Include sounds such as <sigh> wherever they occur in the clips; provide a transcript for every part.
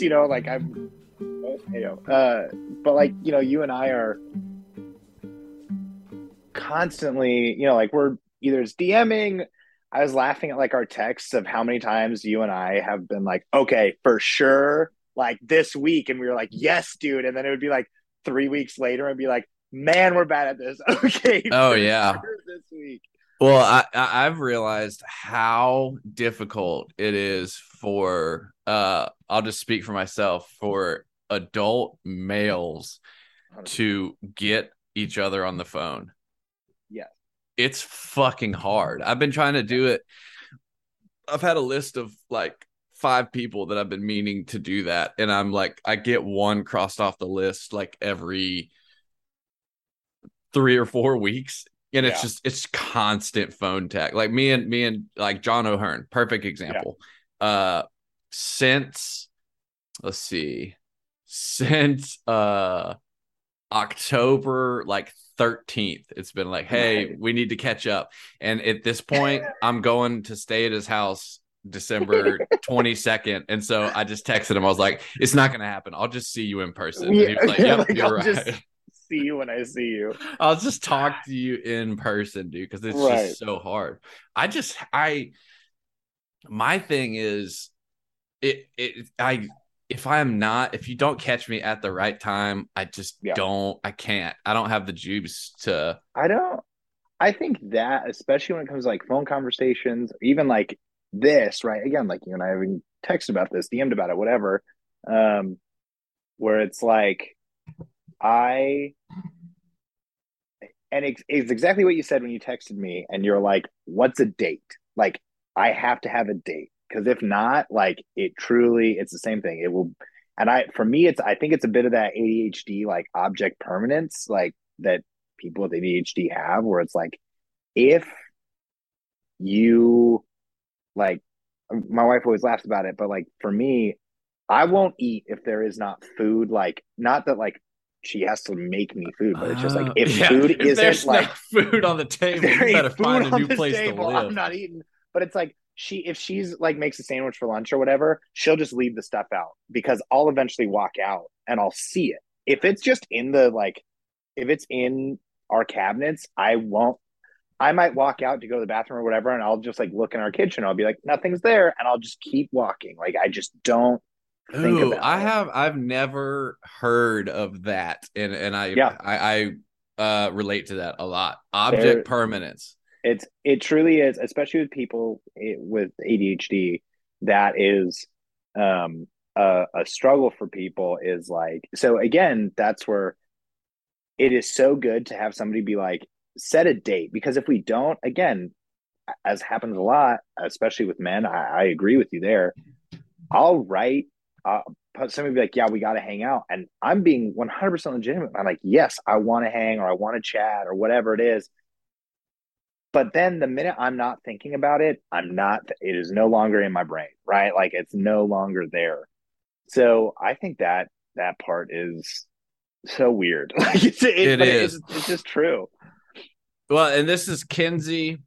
you know, like I'm, you know, uh, but like you know, you and I are constantly, you know, like we're either it's DMing. I was laughing at like our texts of how many times you and I have been like, okay, for sure, like this week, and we were like, yes, dude, and then it would be like three weeks later and be like, man, we're bad at this. <laughs> Okay. Oh yeah. Sure this week. Well, I I've realized how difficult it is for uh I'll just speak for myself for adult males to get each other on the phone. Yeah. It's fucking hard. I've been trying to do it. I've had a list of like five people that I've been meaning to do that and I'm like I get one crossed off the list like every 3 or 4 weeks and it's Yeah. just it's constant phone tag. Like me and me and like John O'Hearn, perfect example. Uh since let's see, since uh October like 13th, it's been like, hey, we need to catch up. And at this point, I'm going to stay at his house December <laughs> 22nd. And so I just texted him. I was like, it's not gonna happen. I'll just see you in person. And he was like, Yeah, Yep, <laughs> like, you're I'll right. just- See you when I see you. I'll just talk to you in person, dude, because it's Right. just so hard. I just I my thing is it it I if I'm not if you don't catch me at the right time, I just Yeah. don't I can't. I don't have the juice to I don't. I think that, especially when it comes to like phone conversations, even like this, right? Again, like you and I have even texted about this, DM'd about it, whatever. Um, where it's like, I, and it's, it's exactly what you said when you texted me, and you're like, "What's a date?" Like, I have to have a date because if not, like, it truly, it's the same thing. It will, and I, for me, it's, I think it's a bit of that ADHD, like object permanence, like that people with ADHD have, where it's like, if you like, my wife always laughs about it, but like for me, I won't eat if there is not food. Like, not that like she has to make me food, but it's just like Uh, if yeah, food if isn't there's like no food on the table, you better find a new place table, to live. I'm not eating. But it's like she if she's like makes a sandwich for lunch or whatever, she'll just leave the stuff out because I'll eventually walk out and I'll see it. If it's just in the like if it's in our cabinets, I won't I might walk out to go to the bathroom or whatever, and I'll just like look in our kitchen. I'll be like, nothing's there, and I'll just keep walking. Like I just don't think Ooh, about I it. have I've never heard of that, and and I Yeah. I, I uh relate to that a lot. Object There- permanence. It's it truly is, especially with people with ADHD. That is um, a, a struggle for people. Is like so again. That's where it is so good to have somebody be like set a date because if we don't, again, as happens a lot, especially with men, I, I agree with you there. I'll write. Uh, somebody be like, "Yeah, we got to hang out," and I'm being 100 percent legitimate. I'm like, "Yes, I want to hang or I want to chat or whatever it is." But then the minute I'm not thinking about it, I'm not. It is no longer in my brain, right? Like it's no longer there. So I think that that part is so weird. <laughs> Like it's, it, it is. It's, it's just true. Well, and this is Kinzie,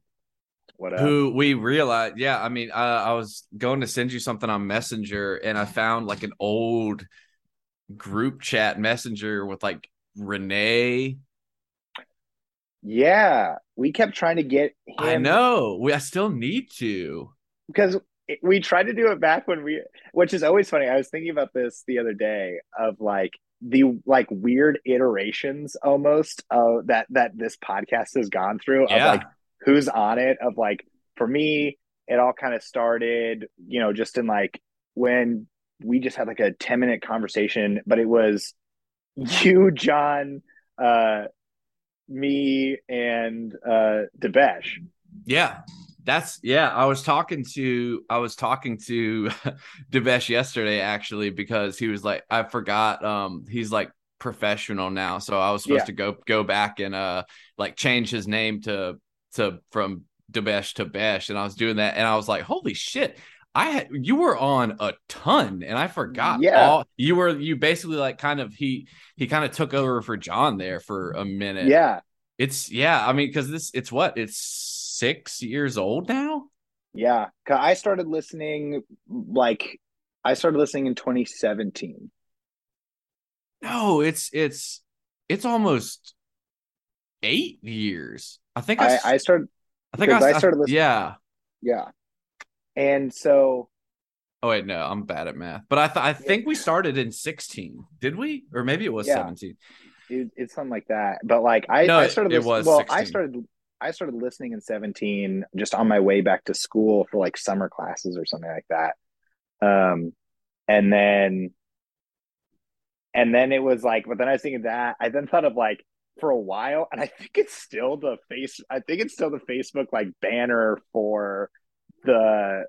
who we realized. Yeah, I mean, uh, I was going to send you something on Messenger, and I found like an old group chat messenger with like Renee. Yeah, we kept trying to get him. I know. We I still need to. because we tried to do it back when we, which is always funny. I was thinking about this the other day of like the like weird iterations almost of that that this podcast has gone through of Yeah. like who's on it. Of like for me, it all kind of started, you know, just in like when we just had like a ten minute conversation, but it was <laughs> you, John, uh, me, and uh, Debesh. Yeah. That's yeah. I was talking to I was talking to <laughs> Devesh yesterday actually because he was like I forgot um he's like professional now so I was supposed Yeah. to go go back and uh like change his name to to from Devesh to Besh and I was doing that and I was like holy shit I had you were on a ton and I forgot Yeah. all you were you basically like kind of he he kind of took over for John there for a minute Yeah. it's yeah I mean because this it's what it's six years old now Yeah, 'Cause I started listening like I started listening in 2017. No, it's it's it's almost eight years. I think I, I started. I think I, I started listening- Yeah. Yeah, and so Oh wait, no, I'm bad at math. But I th- I think we started in 16. Did we? Or maybe it was Yeah. 17. it, it's something like that. But like I, No, I started. it was well. 16. I started. I started listening in 17, just on my way back to school for like summer classes or something like that. Um, and then, and then it was like, but then I was thinking that I then thought of like for a while, and I think it's still the face. I think it's still the Facebook like banner for the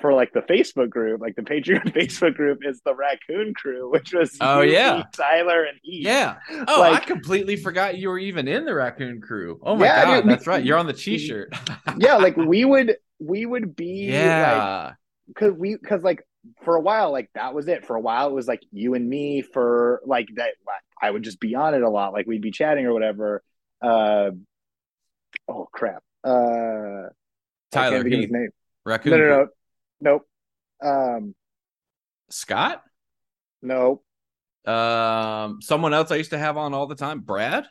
for like the Facebook group, like the Patreon <laughs> Facebook group is the Raccoon Crew, which was Oh, you, yeah. Tyler, and Heath. Yeah. Oh, I completely forgot you were even in the raccoon crew. Oh my Yeah, god, dude, that's we- right. You're on the t-shirt. <laughs> yeah, like we would we would be like yeah. because we because like for a while like that was it for a while it was like you and me for like that I would just be on it a lot like we'd be chatting or whatever. Uh, oh crap! Uh, Tyler Heath, name. raccoon No, no, no, nope. Um, Scott? no. Um, someone else I used to have on all the time, Brad.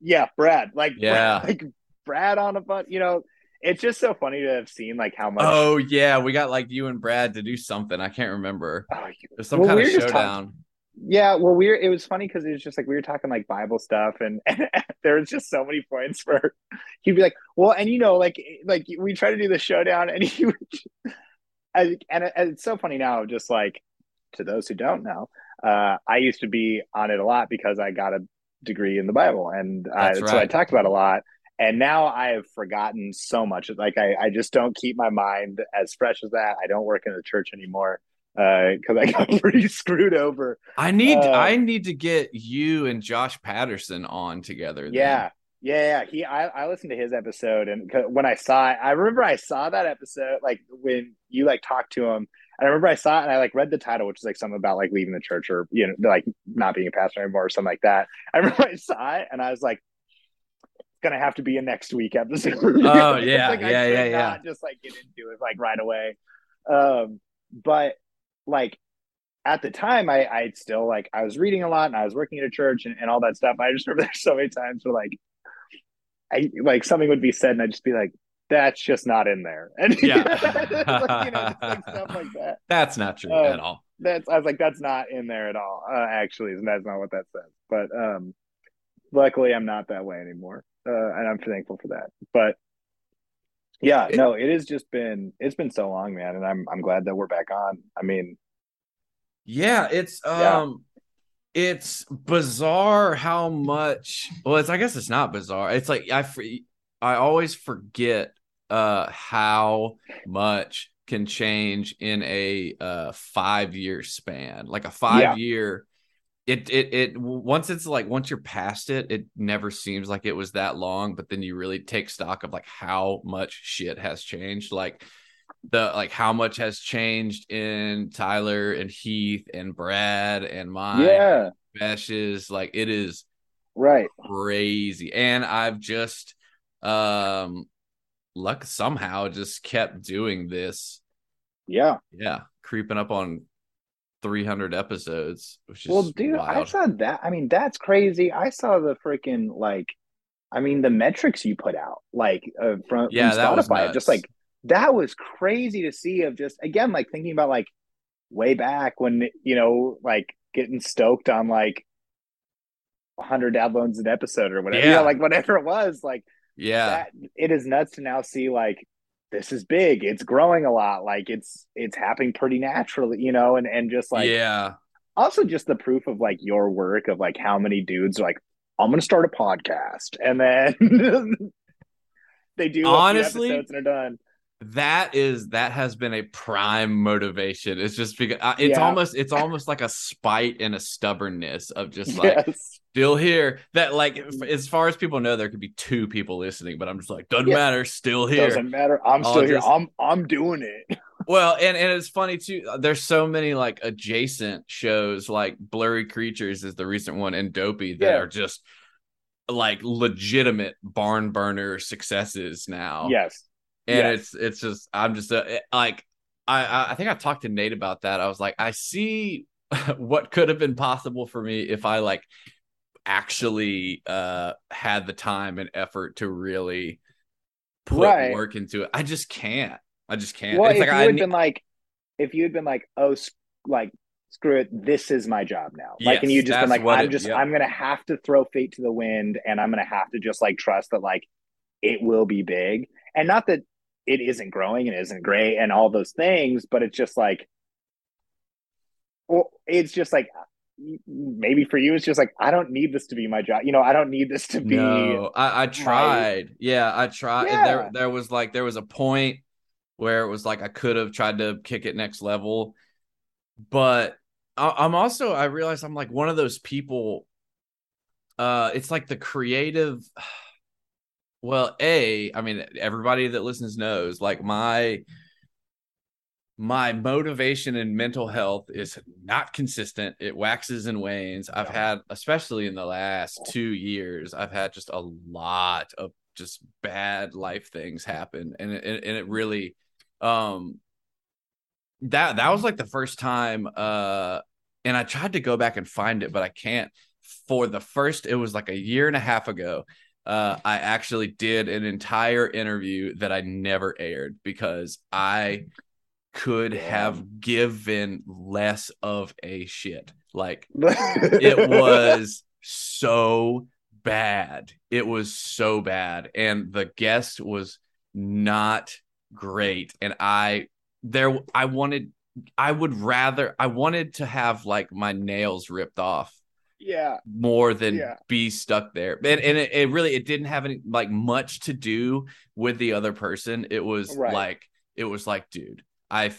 Yeah, Brad. Like Yeah. Brad, <laughs> like Brad on a butt. You know, it's just so funny to have seen like how much. Oh yeah, we got like you and Brad to do something. I can't remember. Oh, you- There's some Well, kind we of showdown. Yeah, well, we were. It was funny because it was just like we were talking like Bible stuff, and, <laughs> and there was just so many points where <laughs> he'd be like, "Well," and you know, like like we try to do the showdown, <laughs> and he would, and, and it's so funny now. Just like to those who don't know, uh, I used to be on it a lot because I got a degree in the Bible, and uh, That's so I talked about a lot. And now I have forgotten so much. Like I, I just don't keep my mind as fresh as that. I don't work in the church anymore because I got <laughs> pretty screwed over I need Uh, I need to get you and Josh Patterson on together. then. Yeah. Yeah, yeah. He, I, I listened to his episode, and when I saw it, I remember I saw that episode, like when you like talked to him, and I remember I saw it, and I like read the title, which is like something about like leaving the church or you know, like not being a pastor anymore or something like that. I <laughs> remember I saw it, and I was like, it's gonna have to be a next week episode. Oh, <laughs> yeah, like, yeah, yeah, yeah. not Just like get into it like right away. Um, but like at the time I I'd still like I was reading a lot and I was working at a church and, and all that stuff. I just <laughs> remember there's so many times where like I like something would be said and I'd just be like, that's just not in there. <laughs> And Yeah. <laughs> like, you know, like stuff like that. That's not true Uh, at all. That's I was like, that's not in there at all. Uh, actually, and that's not what that says. But um luckily I'm not that way anymore. Uh and I'm thankful for that. But yeah, no, it has just been it's been so long, man, and I'm I'm glad that we're back on. I mean, Yeah, it's Yeah. um it's bizarre how much well it's I guess it's not bizarre. It's like I I always forget uh how much can change in a uh 5 year span. Like a 5 Yeah. year it it it once it's like once you're past it it never seems like it was that long but then you really take stock of like how much shit has changed like the like how much has changed in Tyler and Heath and Brad and my yeah, meshes like it is right. crazy and I've just um luck somehow just kept doing this Yeah. yeah creeping up on 300 episodes which is Well, dude, I saw that. I mean, that's crazy. I saw the freaking like, I mean, the metrics you put out, like uh, from, Yeah, from that was Spotify, nuts. just like that was crazy to see. Of just again, like thinking about like way back when you know, like getting stoked on like 100 downloads an episode or whatever, you Yeah. know, like whatever it was, like yeah that. It is nuts to now see like this is big. It's growing a lot. Like it's it's happening pretty naturally, you know, and and just like yeah also just the proof of like your work of like how many dudes are like i'm gonna start a podcast and then <laughs> they do Honestly, episodes and are done that is that has been a prime motivation. It's just because uh, it's Yeah. almost it's almost like a spite and a stubbornness of <laughs> just like yes. still here that like f- as far as people know there could be two people listening but i'm just like doesn't Yeah. matter still here. Doesn't matter. I'm I'll still here. just- i'm i'm doing it. <laughs> Well and and it's funny too uh, there's so many like adjacent shows like blurry creatures is the recent one and dopey that Yeah. are just like legitimate barn burner successes now. Yes and Yes. it's it's just i'm just uh, it- like I I think I talked to Nate about that. I was like, I see <laughs> what could have been possible for me if I like actually uh had the time and effort to really put right. work into it. I just can't. I just can't. Well, it's if like you I had been like, if you had been like, oh, like screw it, this is my job now. Yes, like, and you just been like, I'm it, just. I'm gonna have to throw fate to the wind, and I'm gonna have to just like trust that like it will be big, and not that it isn't growing and isn't great and all those things, but it's just like, well, it's just like maybe for you it's just like i don't need this to be my job. You know i don't need this to be no, I, I tried. My... yeah i tried. Yeah. there there was like there was a point where it was like i could have tried to kick it next level. But I, i'm also i realized i'm like one of those people uh it's like the creative well a i mean everybody that listens knows like my my motivation and mental health is not consistent. It waxes and wanes. I've had, especially in the last two years, I've had just a lot of just bad life things happen, and it, and it really, um, that that was like the first time. Uh, and I tried to go back and find it, but I can't. For the first, it was like a year and a half ago. Uh, I actually did an entire interview that I never aired because I could have given less of a shit. Like it <laughs> was so bad. It was so bad. And the guest was not great. And I there I wanted I would rather I wanted to have like my nails ripped off. Yeah. More than yeah. be stuck there. And and it, it, really it didn't have any like much to do with the other person. It was right. like it was like, dude, I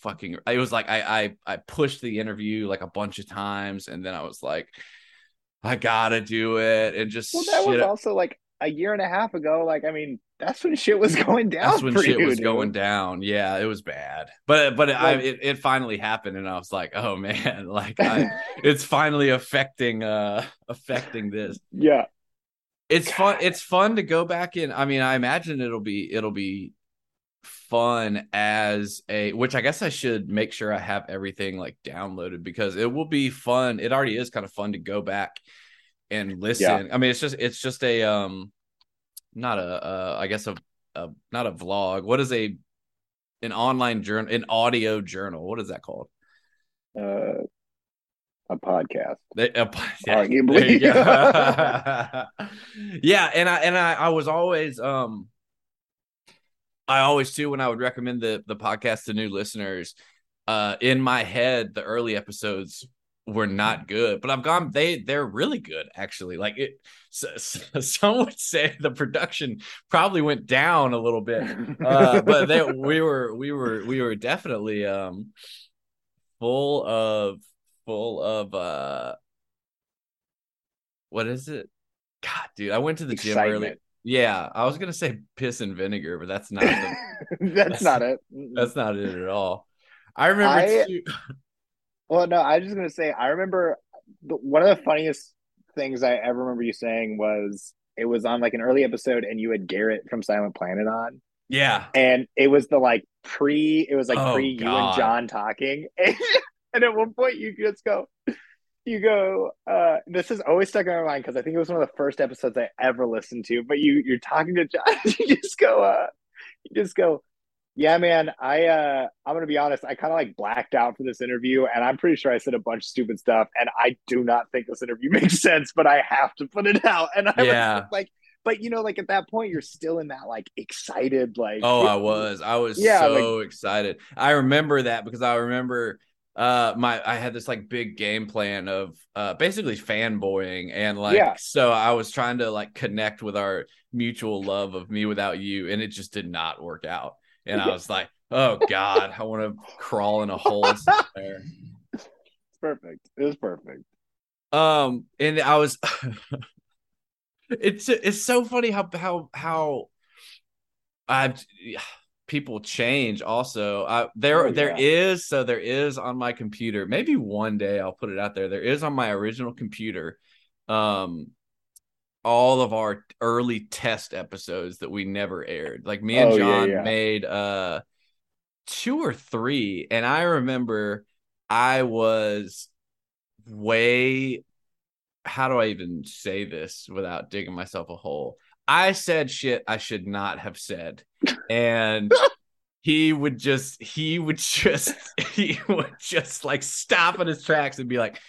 fucking it was like I I I pushed the interview like a bunch of times and then I was like I gotta do it and just well that was also like a year and a half ago like I mean that's when shit was <laughs> going down that's when shit you, was dude. going down yeah it was bad but but like, I it, it finally happened and I was like oh <laughs> man like I, <laughs> it's finally affecting uh affecting this yeah it's God. fun it's fun to go back in I mean I imagine it'll be it'll be fun as a which I guess I should make sure I have everything like downloaded because it will be fun. It already is kind of fun to go back and listen. Yeah. I mean, it's just it's just a um not a uh I guess a, a not a vlog. What is a an online journal an audio journal? What is that called? Uh a podcast. A, Arguably. <laughs> <laughs> yeah, and I and I, I was always um I always too when I would recommend the the podcast to new listeners. Uh, in my head, the early episodes were not good, but I've gone they they're really good actually. Like it, so, so, <laughs> some would say the production probably went down a little bit, <laughs> uh, but they we were we were we were definitely um full of full of uh what is it? God, dude, I went to the Excitement. gym earlier. Yeah, I was gonna say piss and vinegar, but that's not the, <laughs> that's, that's, not it. That's not it at all. I remember. I, too... well, no, I was just gonna say I remember the, one of the funniest things I ever remember you saying was it was on like an early episode, and you had Garrett from Silent Planet on. Yeah, and it was the like pre. It was like oh, pre God. you and John talking, <laughs> and, and at one point you just go, you go uh this has always stuck in my mind because i think it was one of the first episodes i ever listened to but you you're talking to john <laughs> you just go uh you just go yeah man i uh i'm gonna be honest i kind of like blacked out for this interview and i'm pretty sure i said a bunch of stupid stuff and i do not think this interview <laughs> makes sense but i have to put it out and i yeah. was like but you know like at that point you're still in that like excited like oh i was i was yeah, so like, excited i remember that because i remember uh my i had this like big game plan of uh basically fanboying and like yeah. so i was trying to like connect with our mutual love of me without you and it just did not work out and i was like oh god i want to crawl in a hole somewhere. It's perfect. It was perfect. Um and i was <laughs> it's it's so funny how how how i've people change also. Uh, there oh, yeah. there is so there is on my computer maybe one day i'll put it out there there is on my original computer um all of our early test episodes that we never aired like me and oh, john yeah, yeah. made uh two or three, and I remember I was way. How do I even say this without digging myself a hole? I said shit I should not have said, and <laughs> he would just he would just <laughs> he would just like stop in his tracks and be like,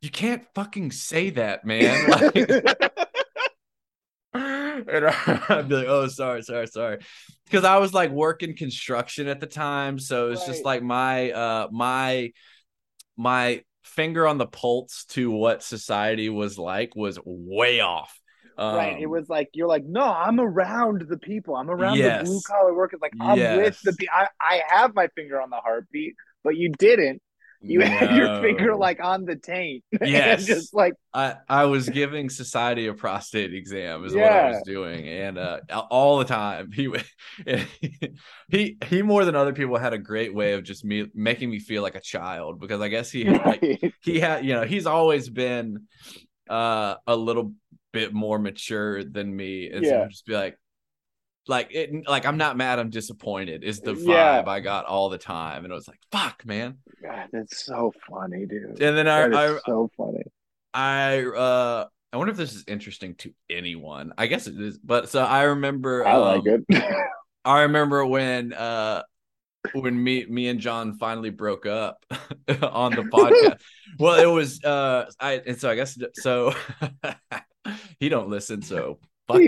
"You can't fucking say that, man." <laughs> Like, <laughs> and I'd be like, "Oh, sorry, sorry, sorry," because I was like working construction at the time, so it's right. just like my uh my my finger on the pulse to what society was like was way off. Um, right. It um, was like you're like, no, I'm around the people. I'm around yes. the blue collar workers. Like I'm yes. with the. I I have my finger on the heartbeat, but you didn't. You no. had your finger like on the taint. <laughs> Yes, just like I I was giving society a prostate exam is yeah. what I was doing, and uh, all the time he <laughs> he he more than other people had a great way of just me making me feel like a child because I guess he like, <laughs> he had you know he's always been uh a little bit more mature than me, and yeah. so just be like, like it, like I'm not mad, I'm disappointed. Is the vibe yeah. I got all the time, and it was like, fuck, man. God, that's so funny, dude. And then I, I so funny. I uh I wonder if this is interesting to anyone. I guess it is, but so I remember. I like um, it. <laughs> I remember when uh when me me and John finally broke up <laughs> on the podcast. <laughs> well, it was uh I and so I guess so he don't listen, so fuck.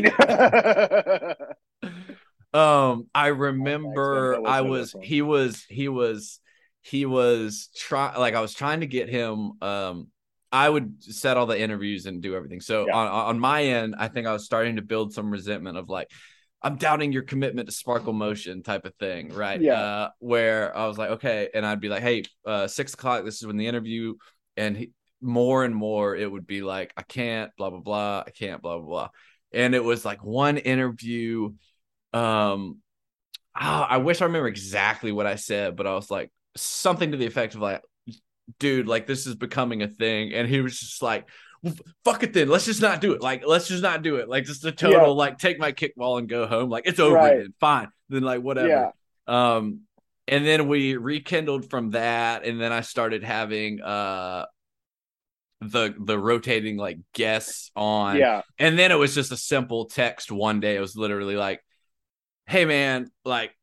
Um, I remember I was he was he was he was try like I was trying to get him. Um, I would set all the interviews and do everything. So yeah. on on my end, I think I was starting to build some resentment of like. I'm doubting your commitment to Sparkle Motion type of thing, right? Yeah. Uh, where I was like, okay, and I'd be like, hey, uh, six o'clock. This is when the interview, and he, more and more it would be like i can't blah blah blah i can't blah blah blah and it was like one interview um oh, i wish i remember exactly what i said but i was like something to the effect of like dude like this is becoming a thing and he was just like fuck it then let's just not do it like let's just not do it like just a total yeah. like take my kickball and go home like it's over right. then fine then like whatever yeah. um and then we rekindled from that and then i started having uh the the rotating like guests on. Yeah. And then it was just a simple text one day. It was literally like, "Hey man, like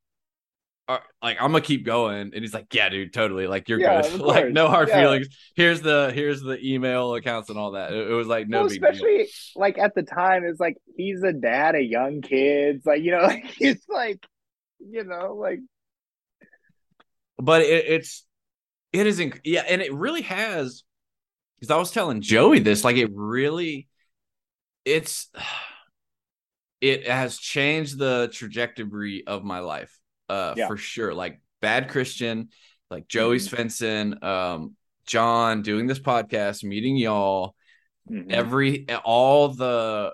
uh, like I'm gonna keep going," and he's like, "Yeah, dude, totally. Like you're yeah, good. <laughs> like no hard yeah. feelings. Here's the here's the email accounts and all that. It, it was like no, well, especially deal. like at the time, it's like he's a dad of young kids. Like you know, <laughs> like he's like you know like. But it, it's it is inc- yeah, and it really has because I was telling Joey this, like it really, it's, it has changed the trajectory of my life, uh, yeah. for sure. Like bad Christian, like Joey mm-hmm. Svensson, um, John doing this podcast, meeting y'all, mm-hmm. every all the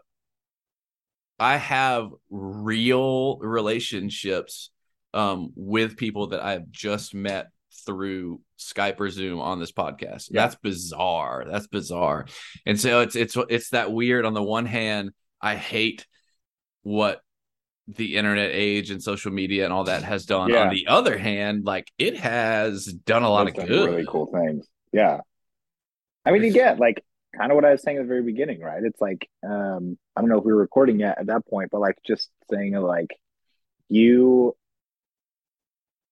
I have real relationships um with people that I've just met through Skype or Zoom on this podcast. Yeah. That's bizarre. That's bizarre. And so it's it's it's that weird on the one hand, I hate what the internet age and social media and all that has done. Yeah. On the other hand, like it has done a lot it's of good really cool things. Yeah. I mean, you get like kind of what I was saying at the very beginning, right? It's like um I don't know if we were recording yet at that point, but like just saying like you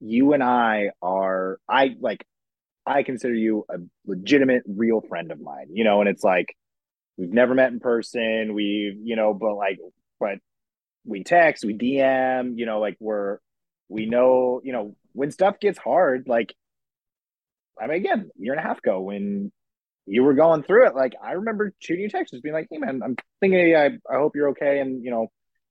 you and I are I like I consider you a legitimate real friend of mine, you know, and it's like we've never met in person, we've, you know, but like but we text, we DM, you know, like we're we know, you know, when stuff gets hard, like I mean again, year and a half ago when you were going through it, like I remember shooting you texts being like, Hey man, I'm thinking I I hope you're okay and you know,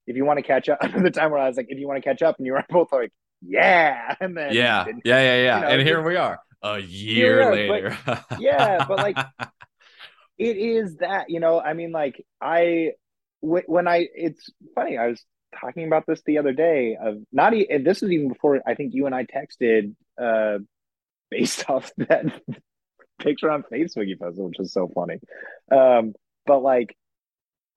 if you want to catch up <laughs> the time where I was like, if you want to catch up and you were <laughs> both like, yeah. <laughs> And then yeah, yeah, yeah, yeah. You know, and here we are a year yeah, later. But, yeah, but like it is that, you know, I mean, like I when I it's funny, I was talking about this the other day of not even this was even before I think you and I texted uh based <laughs> off that picture on Facebook you posted, which is so funny. Um, but like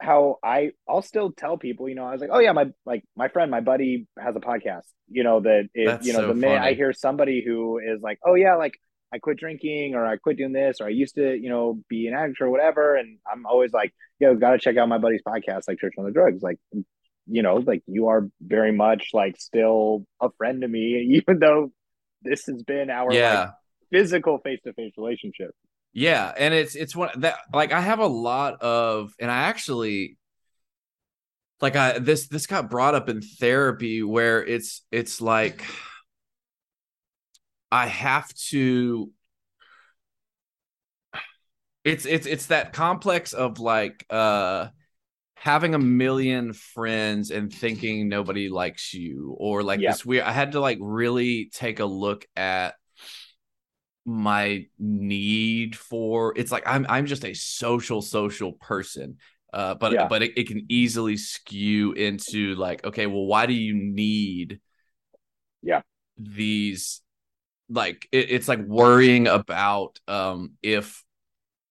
how I I'll still tell people, you know, I was like, oh yeah, my like my friend, my buddy has a podcast. You know that it, you know so the minute I hear somebody who is like, oh yeah, like I quit drinking or I quit doing this or I used to, you know, be an addict or whatever, and I'm always like, yo, got to check out my buddy's podcast, like Church and Other Drugs, like. You know, like you are very much like still a friend to me, <laughs> even though this has been our yeah. like, physical face to face relationship. Yeah, and it's it's one that like I have a lot of, and I actually like I this this got brought up in therapy where it's it's like I have to it's it's it's that complex of like uh having a million friends and thinking nobody likes you or like yeah. this weird I had to like really take a look at my need for it's like I'm I'm just a social social person. Uh, but yeah. but it, it can easily skew into like okay well why do you need yeah these like it, it's like worrying about um if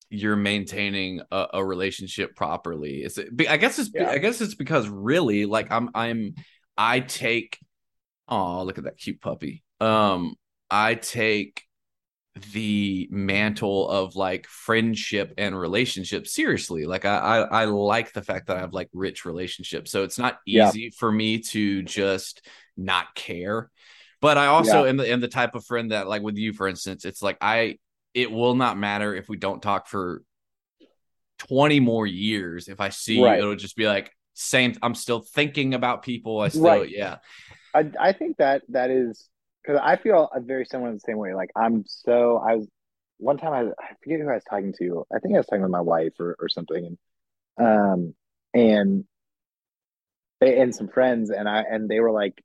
you're maintaining a, a relationship properly is it i guess it's yeah. i guess it's because really like i'm i'm i take oh look at that cute puppy um i take the mantle of like friendship and relationship seriously. Like I, I, I like the fact that I have like rich relationships. So it's not easy yeah. for me to just not care. But I also yeah. am, the, am the type of friend that like with you, for instance, it's like I it will not matter if we don't talk for 20 more years. If I see right. you, it'll just be like same. I'm still thinking about people. I still, right. yeah. I, I think that that is because I feel very similar in the same way. Like I'm so I was one time I, I forget who I was talking to. I think I was talking with my wife or, or something, and um and and some friends, and I and they were like,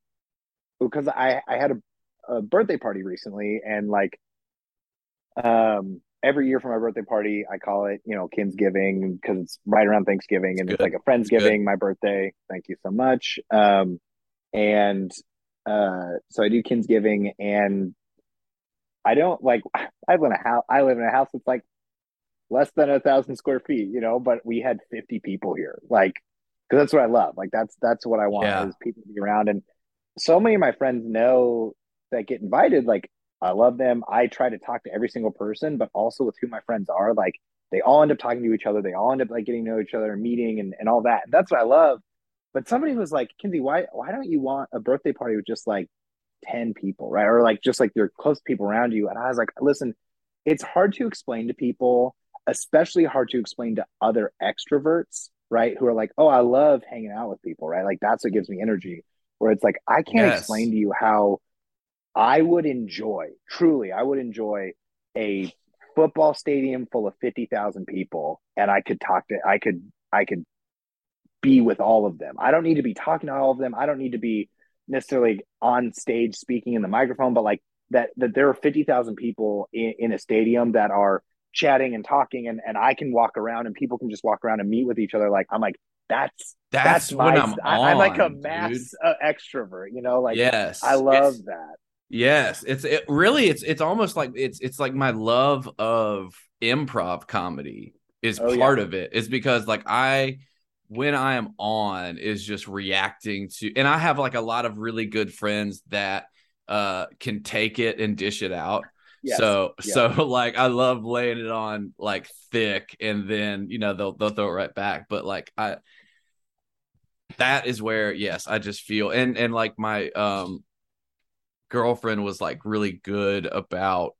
because I I had a, a birthday party recently, and like um every year for my birthday party, I call it, you know, Kim's Giving because it's right around Thanksgiving and it's like a friend's giving, my birthday. Thank you so much. Um, and uh, so I do Kim's Giving and I don't like. <sighs> I live in a house. I live in a house that's like less than a thousand square feet, you know. But we had fifty people here, like, because that's what I love. Like that's that's what I want yeah. is people to be around, and so many of my friends know that get invited. Like I love them. I try to talk to every single person, but also with who my friends are. Like they all end up talking to each other. They all end up like getting to know each other, and meeting, and and all that. That's what I love. But somebody was like, Kinzie, why why don't you want a birthday party with just like 10 people, right? Or like just like your close people around you. And I was like, listen, it's hard to explain to people, especially hard to explain to other extroverts, right? Who are like, oh, I love hanging out with people, right? Like that's what gives me energy. Where it's like, I can't yes. explain to you how I would enjoy, truly, I would enjoy a football stadium full of 50,000 people and I could talk to, I could, I could be with all of them. I don't need to be talking to all of them. I don't need to be necessarily on stage speaking in the microphone, but like that that there are 50,000 people in, in, a stadium that are chatting and talking and, and I can walk around and people can just walk around and meet with each other. Like I'm like, that's that's, that's my, I'm, I, am like a mass uh, extrovert, you know, like yes, I love it's, that. Yes. It's it really it's it's almost like it's it's like my love of improv comedy is oh, part yeah. of it. Is because like I when I am on is just reacting to, and I have like a lot of really good friends that uh can take it and dish it out. Yes. So yeah. so <laughs> like I love laying it on like thick and then you know they'll they'll throw it right back. But like I that is where yes, I just feel and and like my um girlfriend was like really good about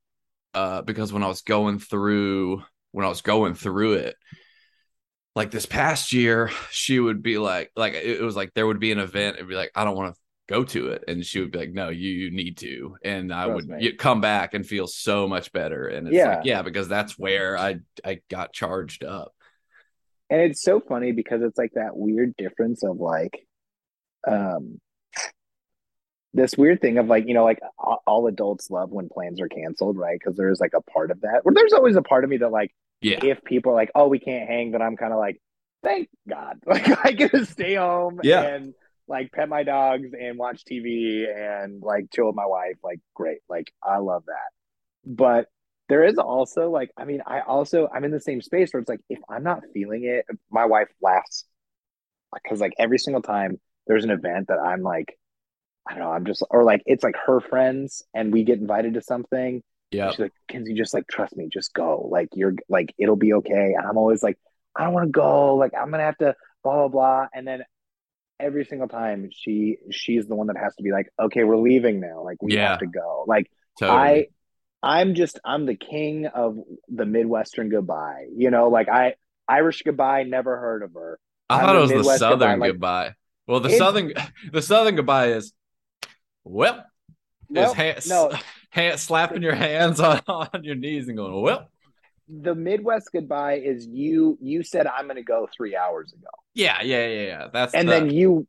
uh because when I was going through when I was going through it, like this past year, she would be like, like it was like there would be an event and be like, I don't want to go to it, and she would be like, No, you, you need to, and I Trust would come back and feel so much better, and it's yeah. like, yeah, because that's where I I got charged up. And it's so funny because it's like that weird difference of like, um, this weird thing of like you know like all adults love when plans are canceled right? Because there's like a part of that. Where there's always a part of me that like yeah. if people are like oh we can't hang then i'm kind of like thank god. <laughs> Like i get to stay home yeah. and like pet my dogs and watch tv and like chill with my wife. Like great. Like i love that. But there is also like i mean i also i'm in the same space where it's like if i'm not feeling it my wife laughs because like every single time there's an event that I'm like, I don't know, I'm just or like it's like her friends and we get invited to something. Yeah. She's like, Kinzie, just like trust me, just go. Like you're like it'll be okay. And I'm always like, I don't want to go. Like I'm gonna have to blah blah blah. And then every single time she she's the one that has to be like, okay, we're leaving now. Like we Yeah. have to go. Like Totally. I I'm just I'm the king of the Midwestern goodbye. You know, like I Irish goodbye, never heard of her. I I'm thought it was the Southern goodbye, like- goodbye. Well, the Southern the Southern goodbye is well, Well, is hand, no, <laughs> hand, slapping your hands on, <laughs> on your knees and going, well, the Midwest goodbye is you you said I'm gonna go three hours ago. yeah, yeah, yeah, yeah. That's And the, then you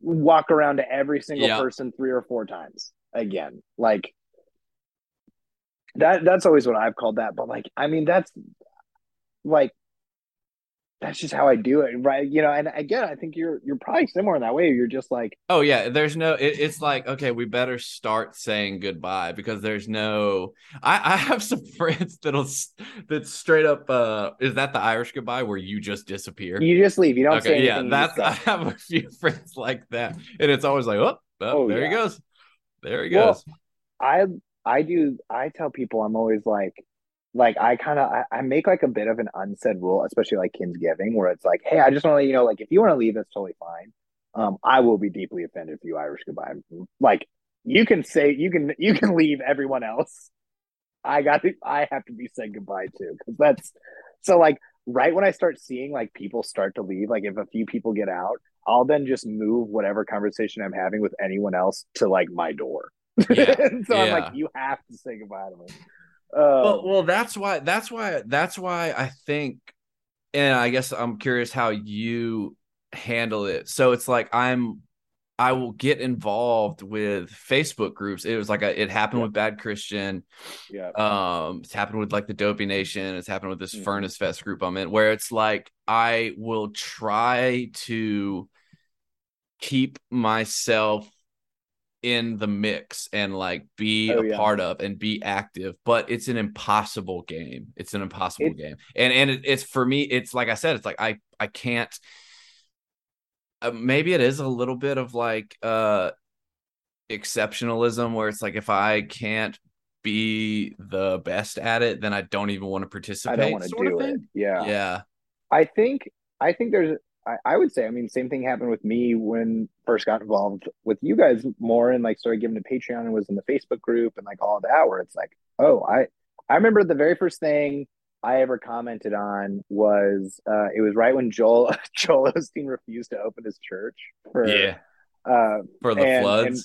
walk around to every single Yeah. person three or four times again. Like that that's always what I've called that. But like, I mean, that's like that's just how I do it, right? You know, and again, I think you're you're probably similar in that way. You're just like, Oh yeah, there's no. It, it's like okay, we better start saying goodbye because there's no. I I have some <laughs> friends that'll that straight up. uh Is that the Irish goodbye where you just disappear? you just leave. You don't say okay, yeah, that's. <laughs> I have a few friends like that, and it's always like, oh, oh, Oh, there he goes, there he Well, goes. I I do I tell people I'm always like like I kind of I, I make like a bit of an unsaid rule, especially like Kingsgiving, where it's like, hey, I just want to you know, like if you want to leave, that's totally fine. Um, I will be deeply offended if you Irish goodbye. Like you can say you can <laughs> you can leave everyone else. I got to I have to be said goodbye to because that's so like right when I start seeing like people start to leave, like if a few people get out, I'll then just move whatever conversation I'm having with anyone else to like my door. Yeah, <laughs> and so I'm like, you have to say goodbye to me. Um, well, well, that's why. That's why. That's why I think, and I guess I'm curious how you handle it. So it's like I'm, I will get involved with Facebook groups. It was like a, it happened Yeah. with Bad Christian. yeah, Um, it's happened with like the Dopey Nation. It's happened with this Mhm. Furnace Fest group I'm in, where it's like I will try to keep myself in the mix and like be Oh, a yeah. part of and be active but it's an impossible game it's an impossible It- game and and it, it's for me it's like i said it's like i i can't uh, maybe it is a little bit of like uh exceptionalism where it's like if i can't be the best at it then i don't even want to participate I don't want to sort of do it. Yeah. yeah I think I think there's I, I would say I mean same thing happened with me when first got involved with you guys more and like started giving to Patreon and was in the Facebook group and like all of that where it's like oh I I remember the very first thing I ever commented on was uh it was right when Joel <laughs> Joel Osteen refused to open his church for yeah. uh for the And- floods? And-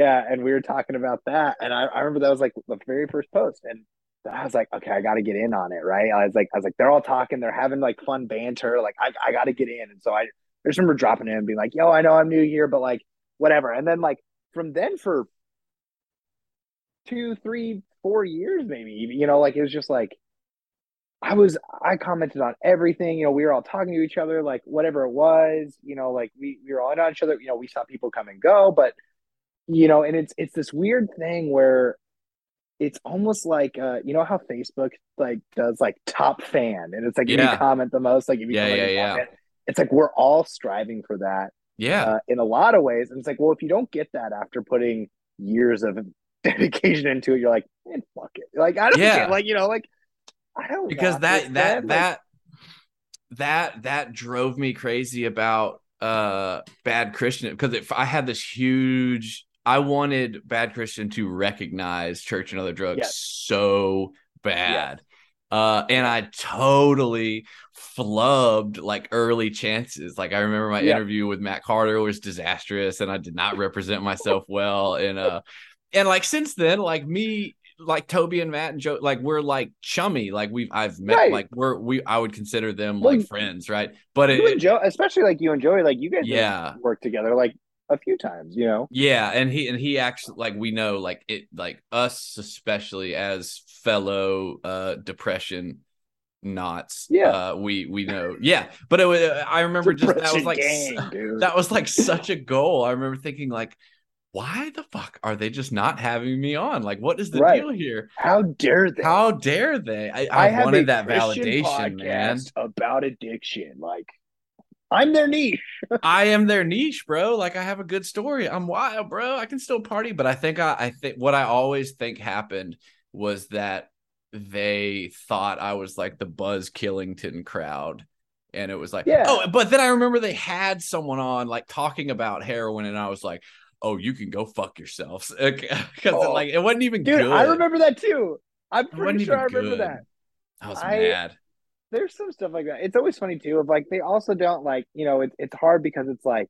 Yeah, and we were talking about that, and I, I remember that was like the very first post, and I was like, okay, I got to get in on it, right? I was like, I was like, they're all talking, they're having like fun banter, like I, I got to get in, and so I, I just remember dropping in and being like, yo, I know I'm new here, but like whatever, and then like from then for two, three, four years, maybe, even, you know, like it was just like. I was I commented on everything, you know, we were all talking to each other, like whatever it was, you know, like we, we were all in on each other, you know, we saw people come and go, but you know, and it's it's this weird thing where it's almost like uh you know how Facebook like does like top fan and it's like if you comment the most, like if you Yeah, yeah, yeah. fan, it's like we're all striving for that yeah uh, in a lot of ways. And it's like, well, if you don't get that after putting years of <laughs> dedication into it, you're like, man, fuck it. Like I don't Yeah. care. Like, you know, like I don't because that that. Like, that that that drove me crazy about uh bad christian because if i had this huge i wanted bad christian to recognize church and other drugs Yes. so bad uh and i totally flubbed like early chances like i remember my Yeah. interview with matt carter was disastrous and i did not represent myself well and uh and like since then like me like Toby and Matt and Joe, like we're like chummy. Like we've I've met Right. like we're we I would consider them Well, like friends, right? But you it, and Joe, especially like you and Joey, like you guys yeah, work together like a few times, you know. yeah, and he and he actually like we know like it like us especially as fellow uh depression knots. Yeah. uh, we we know, yeah. But it I remember just that was like gang, <laughs> dude. that was like such a goal. I remember thinking like, why the fuck are they just not having me on? Like, what is the Right. deal here? How dare they? How dare they? I, I, have wanted that Christian validation, man. about addiction. Like, I'm their niche. <laughs> I am their niche, bro. Like I have a good story. I'm wild, bro. I can still party, but I think I, I think what I always think happened was that they thought I was like the Buzz Killington crowd. And it was like, yeah. oh, but then I remember they had someone on like talking about heroin, and I was like, oh, you can go fuck yourselves. <laughs> Because oh, like it wasn't even dude, good. I remember that too. I'm pretty sure I remember good. that. I was I, mad. There's some stuff like that. It's always funny too. Of like they also don't like you know it, it's hard because it's like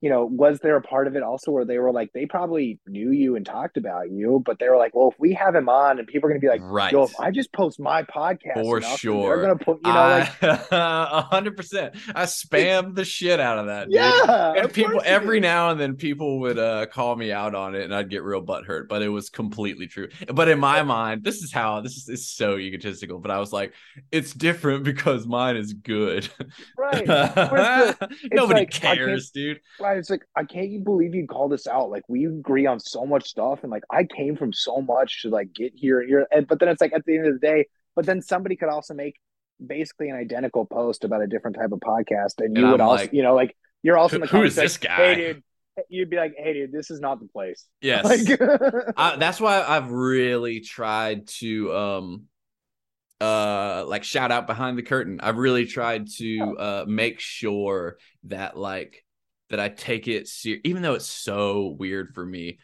you know, was there a part of it also where they were like, they probably knew you and talked about you, but they were like, well, if we have him on and people are going to be like, right. yo, if I just post my podcast, for sure, they're going to put, you know, like <laughs> a hundred percent. I spam the shit out of that. Yeah. And people every now and then people would uh, call me out on it and I'd get real butthurt, but it was completely true. But in my mind, this is how this is, is so egotistical, but I was like, it's different <laughs> because mine is good. Right. <laughs> Nobody like, cares, dude It's like I can't even believe you call this out. Like we agree on so much stuff, and like I came from so much to like get here and here. And but then it's like at the end of the day, but then somebody could also make basically an identical post about a different type of podcast, and you and would I'm also, like, you know, like you're also who, who is this guy? Hey, dude, you'd be like, "Hey, dude, this is not the place." <laughs> Yes, like, <laughs> I, that's why I've really tried to um uh like shout out behind the curtain. I've really tried to uh make sure that like that I take it ser- even though it's so weird for me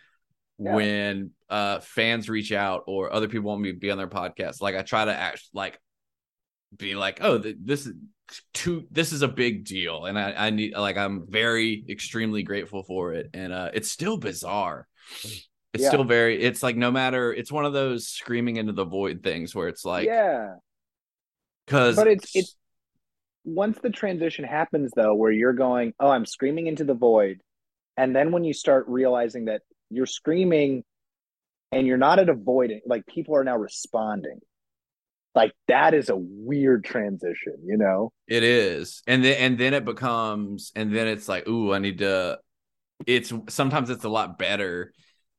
yeah. when uh fans reach out or other people want me to be on their podcast. Like I try to act like be like, oh, th- this is too this is a big deal, and I I need like I'm very extremely grateful for it, and uh it's still bizarre. It's yeah. still very. It's like no matter. It's one of those screaming into the void things where it's like, yeah, because but it's it's once the transition happens though where you're going oh i'm screaming into the void and then when you start realizing that you're screaming and you're not at a void like people are now responding. Like that is a weird transition you know? It is. And then and then it becomes and then it's like ooh i need to it's sometimes it's a lot better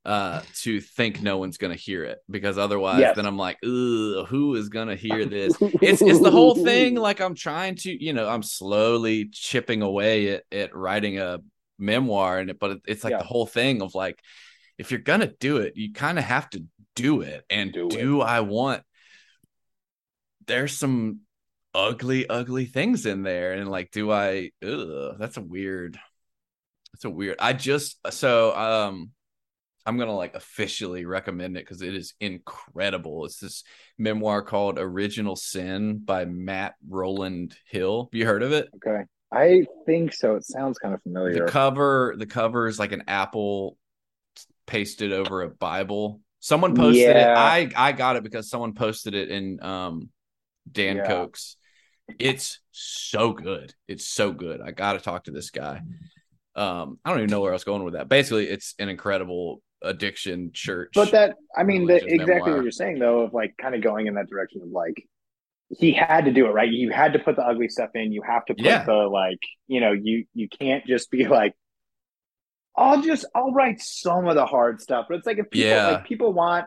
uh to think no one's gonna hear it because otherwise yes. then I'm like, who is gonna hear this? it's it's the whole thing. <laughs> Like I'm trying to, you know, I'm slowly chipping away at, at writing a memoir, and it, but it's like yeah. the whole thing of like, if you're gonna do it, you kind of have to do it. And do, do I want? There's some ugly, ugly things in there, and like, do I? Ugh, that's a weird. That's a weird. I just so um I'm gonna like officially recommend it because it is incredible. It's this memoir called Original Sin by Matt Roland Hill. Have you heard of it? Okay. I think so. It sounds kind of familiar. The cover, the cover is like an apple pasted over a Bible. Someone posted yeah. it. I I got it because someone posted it in um Dan yeah. Cokes. It's so good. It's so good. I got to talk to this guy. Um, I don't even know where I was going with that. Basically, it's an incredible addiction church. But that, I mean, the, exactly memoir. what you're saying though, of like kind of going in that direction of like he had to do it right. You had to put the ugly stuff in. You have to put yeah. the like, you know, you you can't just be like, I'll just I'll write some of the hard stuff. But it's like if people yeah. like people want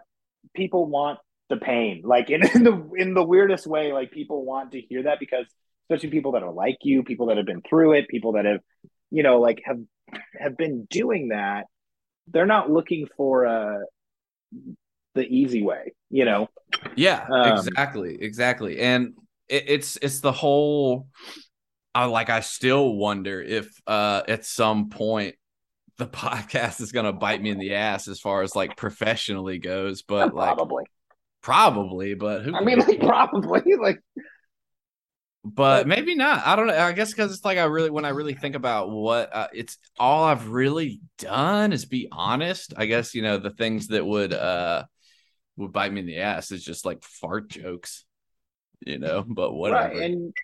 people want the pain, like in, <laughs> in the in the weirdest way, like people want to hear that because especially people that are like you, people that have been through it, people that have, you know, like have have been doing that they're not looking for uh the easy way, you know. Yeah, um, exactly, exactly, and it, it's it's the whole. I like. I still wonder if uh at some point the <laughs> podcast is gonna bite me in the ass as far as like professionally goes, but like <laughs> probably, probably, but who? I mean, like probably, <laughs> like but maybe not. I don't know. I guess because it's like I really, when I really think about what uh, it's all I've really done is be honest. I guess you know the things that would uh would bite me in the ass is just like fart jokes, you know. <laughs> But whatever. Right, and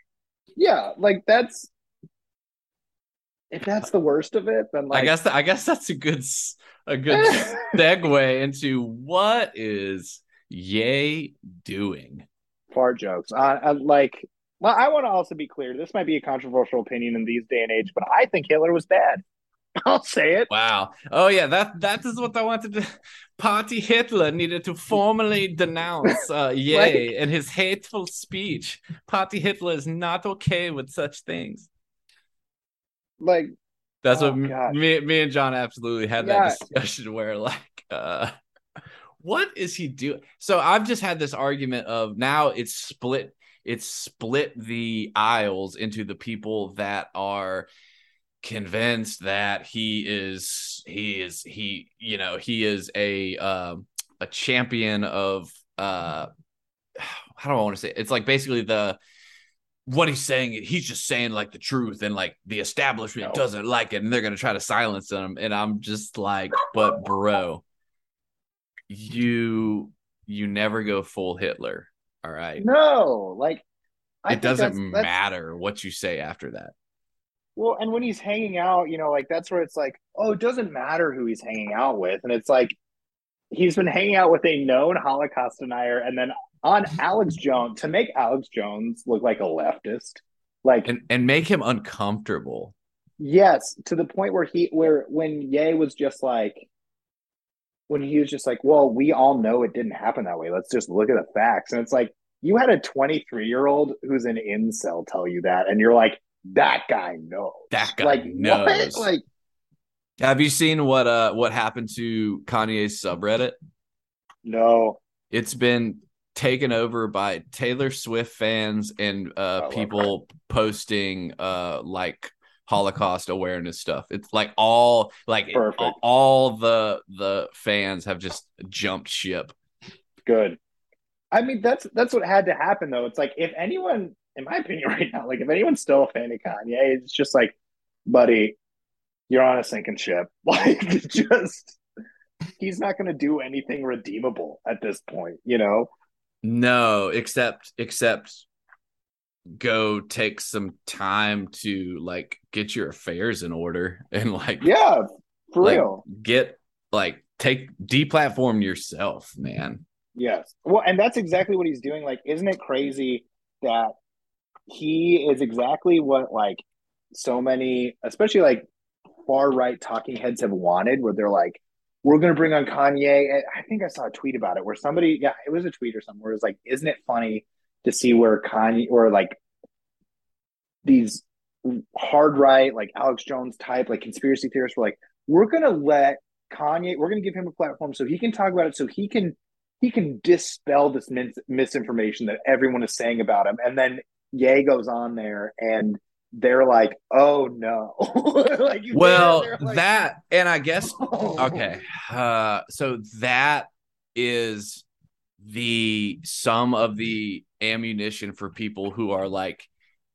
yeah, like that's if that's the worst of it, then like I guess I guess that's a good a <laughs> good segue into what is Ye doing. Fart jokes. I, I like well, I want to also be clear. This might be a controversial opinion in these day and age, but I think Hitler was bad. <laughs> I'll say it. Wow. Oh yeah, that that is what I wanted to. <laughs> Party Hitler needed to formally denounce uh, <laughs> Ye like, and his hateful speech. Party Hitler is not okay with such things. like that's oh, what God. me me and John absolutely had yeah. that discussion where like uh what is he doing? So I've just had this argument of now it's split it's split the aisles into the people that are convinced that he is he is he you know he is a uh, a champion of uh how do I want to say it? it's like basically the what he's saying he's just saying like the truth and like the establishment no. doesn't like it and they're going to try to silence him and I'm just like but bro you you never go full Hitler all right no like I it doesn't that's, matter what you say after that well, and when he's hanging out, you know, like that's where it's like, oh, it doesn't matter who he's hanging out with. And it's like he's been hanging out with a known Holocaust denier and then on Alex Jones to make Alex Jones look like a leftist. Like and, and make him uncomfortable. Yes, to the point where he where when Ye was just like when he was just like, Well, we all know it didn't happen that way. Let's just look at the facts. And it's like you had a 23 year old who's an incel tell you that, and you're like, that guy knows. That guy like, <laughs> knows. What? Like, have you seen what uh what happened to Kanye's subreddit? No. It's been taken over by Taylor Swift fans and uh people posting uh like Holocaust awareness stuff. It's like all like all, all the the fans have just jumped ship. Good. I mean that's that's what had to happen though. It's like if anyone in my opinion, <laughs> right now, like if anyone's still a fan of Kanye, it's just like, buddy, you're on a sinking ship. <laughs> Like, just he's not going to do anything redeemable at this point, you know? No, except except go take some time to like get your affairs in order and like yeah, for like, real. Get like take deplatform yourself, man. Yes. Well, and that's exactly what he's doing. Like, isn't it crazy that he is exactly what like so many, especially like far right talking heads have wanted, where they're like, we're going to bring on Kanye. I think I saw a tweet about it where somebody, yeah, it was a tweet or something where it was like, isn't it funny to see where Kanye or like these hard right, like Alex Jones type, like conspiracy theorists were like, we're to let Kanye, we're to give him a platform so he can talk about it, so he can he can dispel this mis- misinformation that everyone is saying about him, and then Ye goes on there and they're like, oh no. <laughs> like well, like, that and I guess oh. <laughs> okay. Uh so that is the sum of the ammunition for people who are like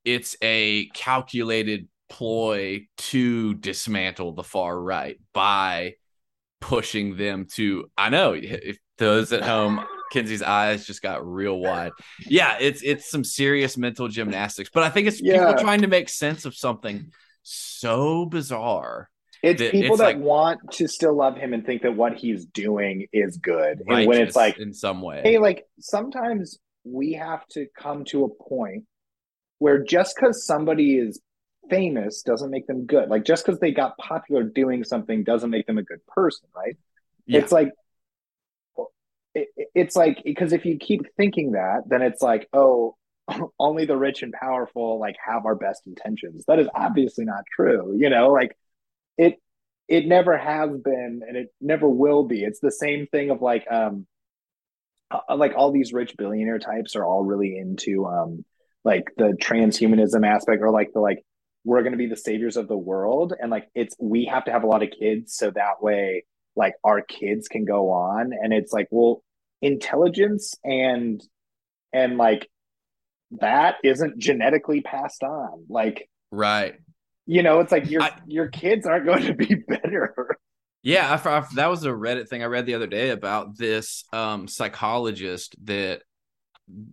it's a calculated ploy to dismantle the far right by pushing them to I know if those at home Kinzie's eyes just got real wide. Yeah, it's it's some serious mental gymnastics, but I think it's yeah. people trying to make sense of something so bizarre. It's people it's that like, want to still love him and think that what he's doing is good. And when it's like in some way. Hey, like sometimes we have to come to a point where just because somebody is famous doesn't make them good. Like just because they got popular doing something doesn't make them a good person, right? Yeah. It's like it, it's like because if you keep thinking that, then it's like, oh, <laughs> only the rich and powerful like have our best intentions. That is obviously not true. You know, like it it never has been and it never will be. It's the same thing of like um uh, like all these rich billionaire types are all really into um like the transhumanism aspect or like the like we're going to be the saviors of the world. And like it's we have to have a lot of kids so that way like our kids can go on. And it's like well intelligence and and like that isn't genetically passed on. Like right you know it's like your I, your kids aren't going to be <laughs> better yeah I, I, that was a reddit thing i read the other day about this um psychologist that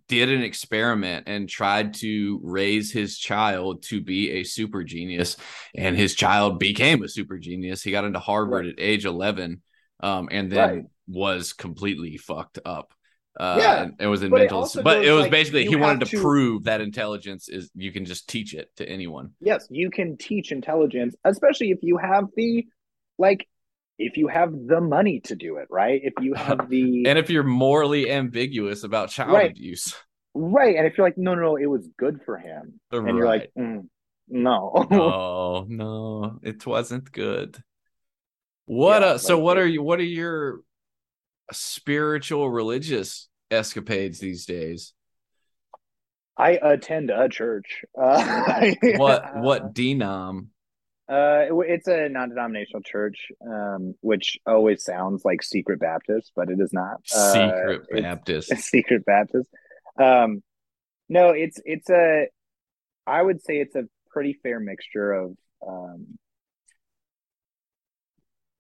did an experiment and tried to raise his child to be a super genius and his child became a super genius he got into harvard right. at age 11 um, and then right. was completely fucked up uh, yeah, it was in mental, but it was like, basically he wanted to, to, prove that intelligence is you can just teach it to anyone. Yes, you can teach intelligence, especially if you have the like if you have the money to do it, right? If you have <laughs> the and if you're morally ambiguous about child right. abuse, right? And if you're like, no, no, no, it was good for him, right. and you're like, mm, No. oh <laughs> no, it wasn't good. What yeah, uh, so what are you what are your spiritual religious escapades these days? I attend a church. <laughs> Uh, what what denom? Uh, it's a non-denominational church, um, which always sounds like secret Baptist, but it is not. Uh, secret uh, Baptist. <laughs> Secret Baptist. Um, no, it's it's a. I would say it's a pretty fair mixture of, um,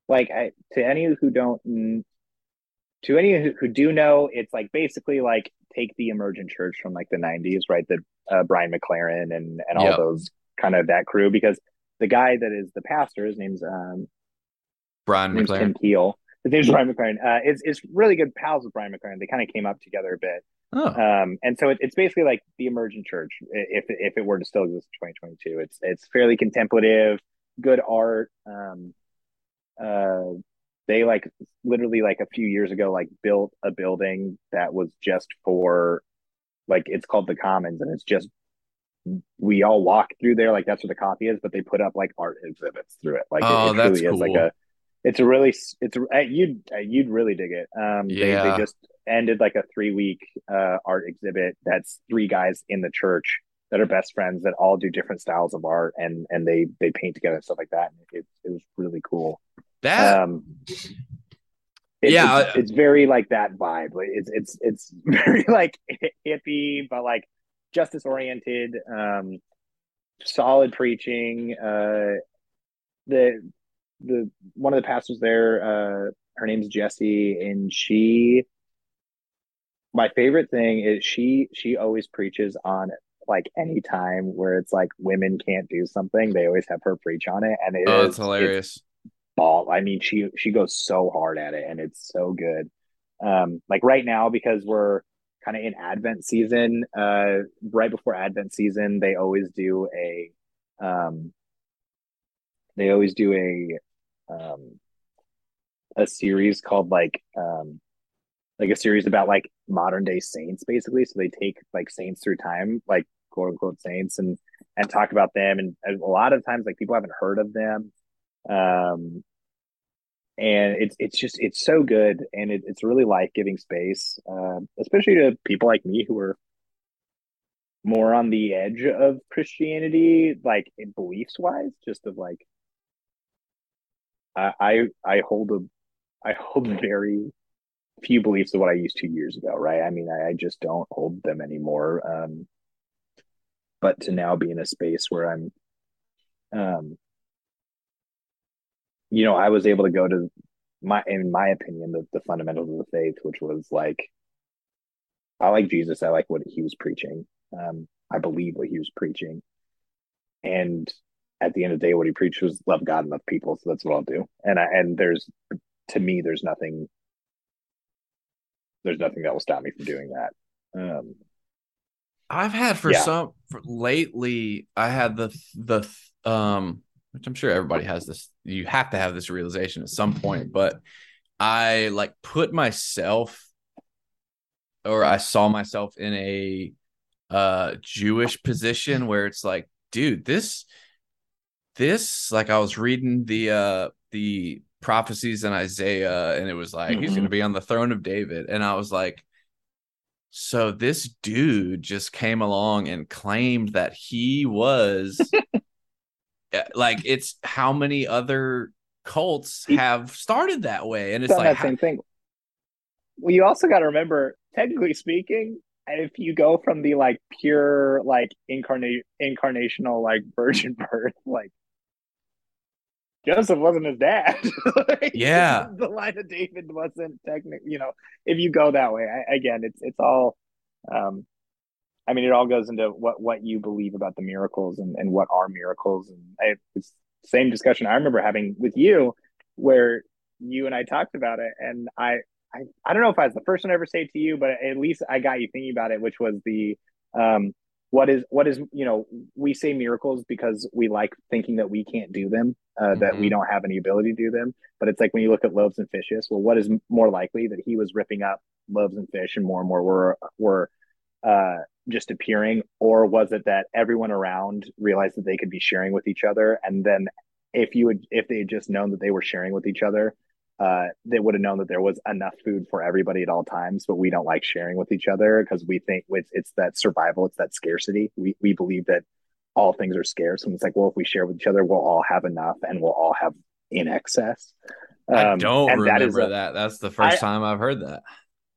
like I, to any who don't, to any who, who do know, it's like basically like take the emergent church from like the '90s, right? The uh, Brian McLaren and and all yep. those kind of that crew because the guy that is the pastor, his name's um, Brian name's McLaren. Tim Keel. His name's Brian McLaren. Uh, it's it's really good pals with Brian McLaren. They kind of came up together a bit. Oh. Um, and so it, it's basically like the emergent church, if if it were to still exist in 2022. It's it's fairly contemplative, good art. Um, uh, they like literally like a few years ago like built a building that was just for like it's called the Commons, and it's just we all walk through there like that's where the coffee is but they put up like art exhibits through it like oh, it, it that's cool. is like a it's a really it's a, you'd you'd really dig it um yeah. they, they just ended like a three week uh art exhibit that's three guys in the church that are best friends that all do different styles of art and and they they paint together and stuff like that and it, it was really cool that um it, yeah it's, it's, very like that vibe like it's it's it's <laughs> very like hippie but like justice oriented, um, solid preaching. Uh, the the one of the pastors there, uh, her name's Jessie, and she. My favorite thing is she she always preaches on like any time where it's like women can't do something, they always have her preach on it, and it oh, is, it's hilarious. It's ball. I mean, she she goes so hard at it, and it's so good. Um, like right now because we're kind of in Advent season, uh, right before Advent season, they always do a, um, they always do a, um, a series called like, um, like a series about like modern day saints, basically. So they take like saints through time, like quote unquote saints, and and talk about them. And a lot of times, like people haven't heard of them. Um, and it's it's just it's so good and it, it's really life giving space, uh, especially to people like me who are more on the edge of Christianity, like beliefs wise, just of like I, I I hold a I hold very few beliefs of what I used two years ago, right? I mean, I, I just don't hold them anymore. Um, but to now be in a space where I'm um you know, I was able to go to my, in my opinion, the, the fundamentals of the faith, which was like, I like Jesus. I like what he was preaching. Um, I believe what he was preaching. And at the end of the day, what he preached was love God and love people. So that's what I'll do. And I, and there's, to me, there's nothing, there's nothing that will stop me from doing that. Um, I've had for yeah. some for lately, I had the, the, um, which I'm sure everybody has this. You have to have this realization at some point, but I like put myself or I saw myself in a uh Jewish position where it's like, dude, this this like I was reading the uh the prophecies in Isaiah and it was like mm-hmm. he's going to be on the throne of David and I was like so this dude just came along and claimed that he was <laughs> like it's how many other cults have started that way and it's like that same thing well you also got to remember technically speaking if you go from the like pure like incarnate incarnational like <laughs> virgin birth like Joseph wasn't his dad. <laughs> like, yeah, <laughs> the line of David wasn't technically. You know, if you go that way, I, again, it's it's all um, I mean, it all goes into what what you believe about the miracles and, and what are miracles. And I, it's the same discussion I remember having with you, where you and I talked about it, and I, I I don't know if I was the first one to ever say to you, but at least I got you thinking about it, which was the um, what is what is you know we say miracles because we like thinking that we can't do them, uh, mm-hmm. that we mm-hmm. don't have any ability to do them. But it's like when you look at loaves and fishes, well, what is more likely that he was ripping up loaves and fish, and more and more were were uh, just appearing, or was it that everyone around realized that they could be sharing with each other, and then if you would if they had just known that they were sharing with each other, uh, they would have known that there was enough food for everybody at all times. But we don't like sharing with each other because we think it's, it's that survival, it's that scarcity. We we believe that all things are scarce, and it's like, well, if we share with each other, we'll all have enough, and we'll all have in excess. Um, I don't remember that, is a, that. That's the first I, time I've heard that.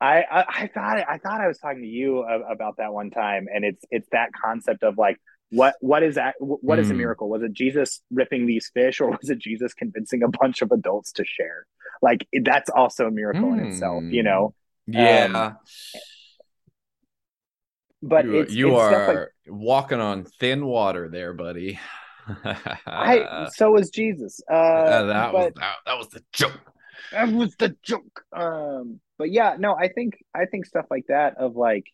I, I, I thought I thought I was talking to you about that one time, and it's it's that concept of like what what is that what mm. is a hmm. miracle was it jesus ripping these fish or was it jesus convincing a bunch of adults to share like that's also a miracle mm. in itself you know hmm. yeah um, but you, it's, you it's are like, walking on thin water there buddy <laughs> I, so was jesus uh, uh that but, was that, that was the joke that was the joke. Um but yeah no i think i think stuff like that of like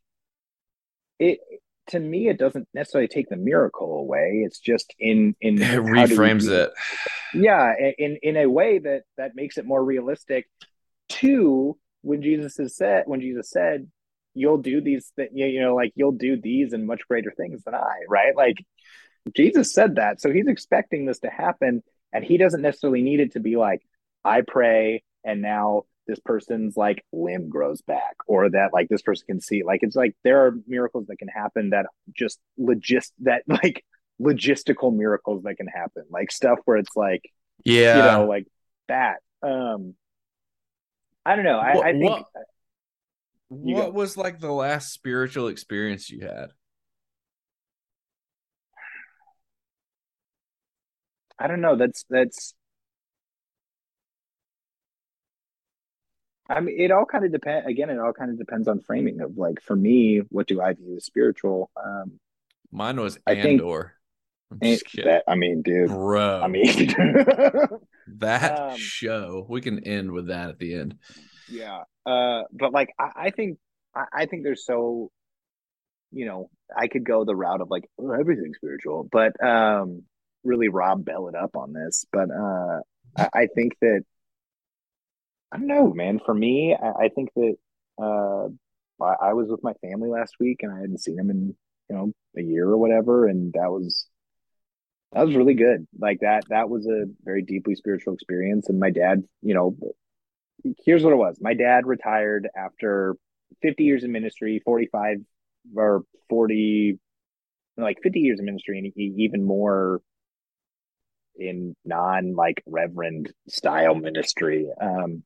it to me it doesn't necessarily take the miracle away. It's just in in <laughs> it reframes it. yeah in in a way that that makes it more realistic to when jesus has said when jesus said you'll do these th- you know like you'll do these and much greater things than i right? Like jesus said that. So he's expecting this to happen and he doesn't necessarily need it to be like i pray and now this person's like limb grows back or that like this person can see like it's like there are miracles that can happen that just logist that <laughs> like logistical miracles that can happen like stuff where it's like yeah. you know like that um i don't know. I, what, I think what, what was like the last spiritual experience you had? I don't know. That's that's I mean, it all kind of depends. Again, it all kind of depends on framing of like for me, what do I view as spiritual? Um, Mine was I Andor. Think, that, I mean, dude, bro. I mean, <laughs> that um, show. We can end with that at the end. Yeah, uh, but like, I, I think, I, I, think there's so, you know, I could go the route of like oh, everything's spiritual, but um, really Rob Bell it up on this. But uh, I, I think that I don't know, man. For me, I, I think that uh, I, I, was with my family last week, and I hadn't seen them in you know a year or whatever, and that was that was really good. Like that, that was a very deeply spiritual experience. And my dad, you know, here's what it was: my dad retired after 50 years in ministry, 45 or 40, like 50 years in ministry, and even more in non like reverend style ministry. Um,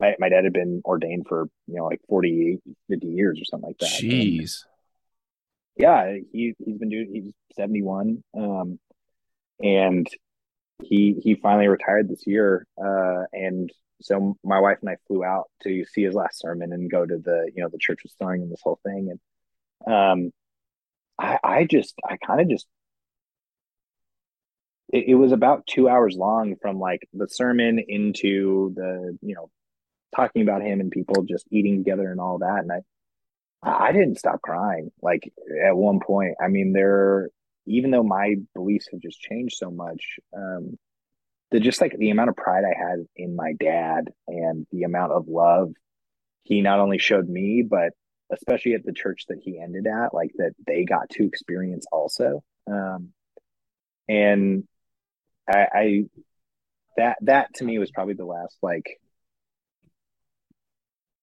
my, my dad had been ordained for you know like 40 50 years or something like that. Jeez. And, yeah he, he's been doing he's 71 um and he he finally retired this year uh and so my wife and i flew out to see his last sermon and go to the you know the church was in this whole thing. And um i i just i kind of just it, it was about two hours long from like the sermon into the you know talking about him and people just eating together and all that. And I, I didn't stop crying. Like at one point, I mean, there, even though my beliefs have just changed so much, um, the just like the amount of pride I had in my dad and the amount of love he not only showed me, but especially at the church that he ended at, like that they got to experience also. Um, and I, I that that to me was probably the last like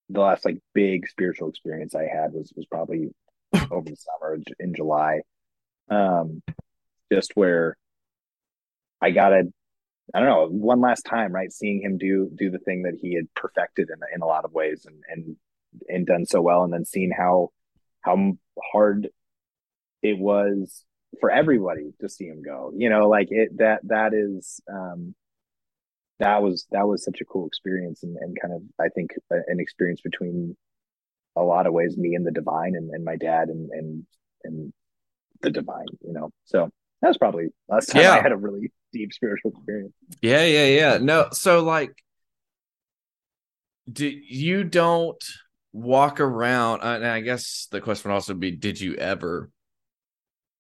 the last like big spiritual experience I had was was probably <laughs> over the summer in July. Um, just where I got a, I don't know, one last time, right? Seeing him do do the thing that he had perfected in in a lot of ways and and and done so well, and then seeing how how hard it was for everybody to see him go. You know, like it that that is um that was that was such a cool experience and, and kind of I think an experience between a lot of ways me and the divine and, and my dad and and and the divine, you know. So that was probably last time yeah. I had a really deep spiritual experience. Yeah, yeah, yeah. No, so like do you don't walk around and I guess the question would also be did you ever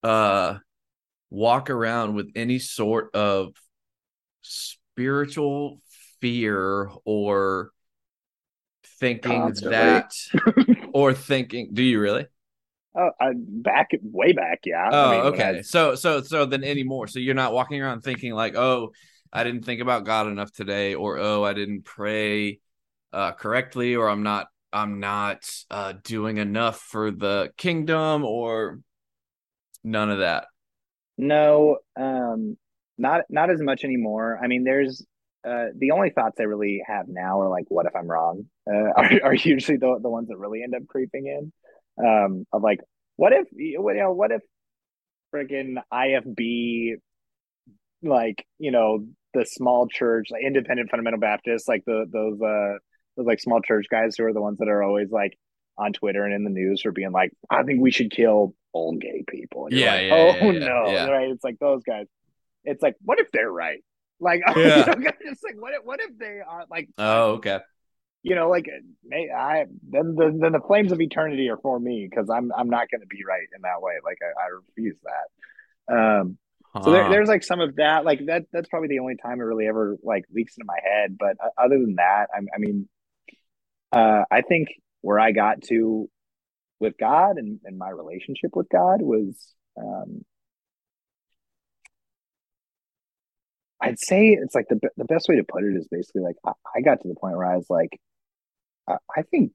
uh walk around with any sort of spiritual fear or thinking Constantly. that <laughs> or thinking do you really Oh, I, back way back, yeah. Oh, I mean, okay. I... So, so, so then anymore. So you're not walking around thinking like, oh, I didn't think about God enough today, or oh, I didn't pray uh, correctly, or I'm not, I'm not uh, doing enough for the kingdom, or none of that. No, um, not not as much anymore. I mean, there's uh, the only thoughts I really have now are like, what if I'm wrong? Uh, <laughs> are, are usually the the ones that really end up creeping in um, of like, what if you know, what if friggin' IFB, like you know, the small church, like independent fundamental Baptists, like the those uh those like small church guys who are the ones that are always like on Twitter and in the news for being like, I think we should kill all gay people. yeah, like, yeah, Oh yeah, no, yeah. right? It's like those guys. It's like, what if they're right? Like, <laughs> yeah. you know, it's like, what if, what if they are like? Oh, okay you know, like may, I then the then the flames of eternity are for me because I'm I'm not going to be right in that way. Like I, I refuse that. Um, huh. so there, there's like some of that. Like that that's probably the only time it really ever like leaks into my head. But uh, other than that, I, I mean, uh, I think where I got to with God and, and my relationship with God was um, I'd say it's like the the best way to put it is basically like I, I got to the point where I was like, I think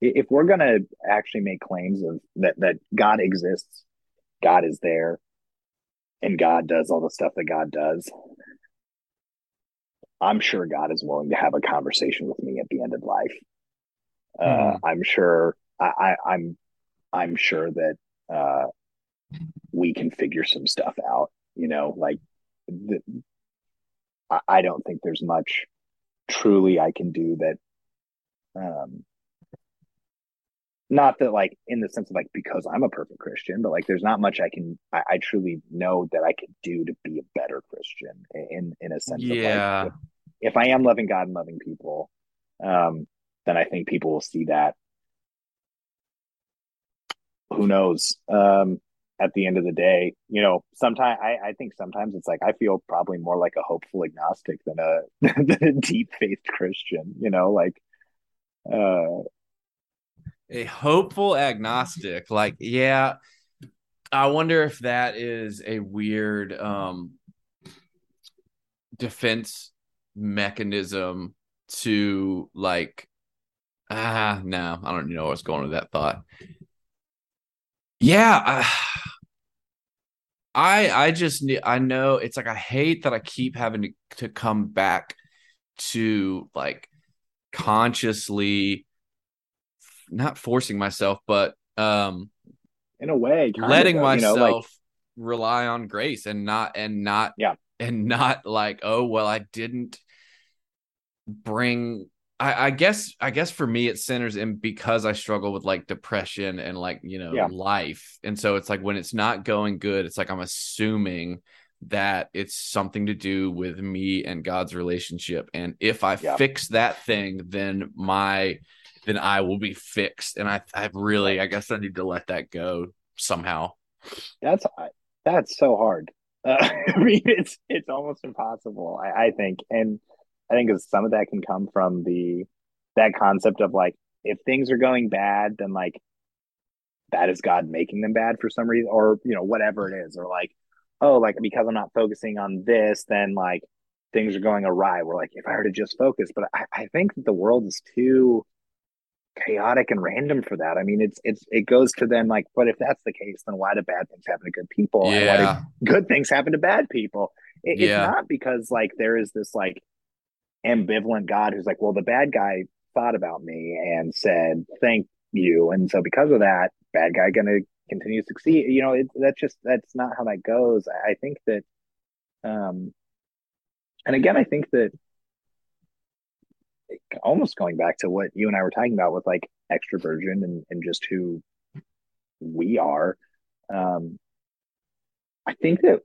if we're going to actually make claims of that that God exists, God is there, and God does all the stuff that God does, I'm sure God is willing to have a conversation with me at the end of life. Mm. Uh, hmm. I'm sure I, I, I'm I'm sure that uh, we can figure some stuff out. You know, like the, I, I don't think there's much truly I can do that um, not that like in the sense of like because I'm a perfect Christian, but like there's not much I can I, I truly know that I could do to be a better Christian in in a sense yeah. of like if, if I am loving God and loving people, um, then I think people will see that. Who knows? Um, at the end of the day, you know, sometimes I, I think sometimes it's like I feel probably more like a hopeful agnostic than a <laughs> than a deep faith Christian, you know, like uh, a hopeful agnostic. Like, yeah, I wonder if that is a weird um, defense mechanism to like ah no i don't know what's going with that thought yeah i i just i know it's like i hate that i keep having to, to come back to like consciously not forcing myself, but um in a way letting of, myself you know, like, rely on grace and not and not yeah. and not like oh well I didn't bring I, I guess I guess for me it centers in because I struggle with like depression and like you know yeah. life and so it's like when it's not going good it's like I'm assuming that it's something to do with me and God's relationship. And if I yeah. fix that thing, then my then I will be fixed. And I I really I guess I need to let that go somehow. That's that's so hard. Uh, <laughs> I mean, it's it's almost impossible. I, I think, and I think some of that can come from the that concept of like if things are going bad, then like that is God making them bad for some reason, or you know whatever it is, or like oh, like because I'm not focusing on this, then like things are going awry. We're like, if I were to just focus, but I, I think that the world is too chaotic and random for that. I mean, it's it's it goes to then like, but if that's the case, then why do bad things happen to good people? Yeah. And why do good things happen to bad people? It, yeah. It's not because like there is this like ambivalent God who's like, well, the bad guy thought about me and said thank you, and so because of that, bad guy gonna continue to succeed. You know, it, that's just that's not how that goes. I, I think that, um, and again, I think that almost going back to what you and I were talking about with like extroversion and, and just who we are. Um, I think that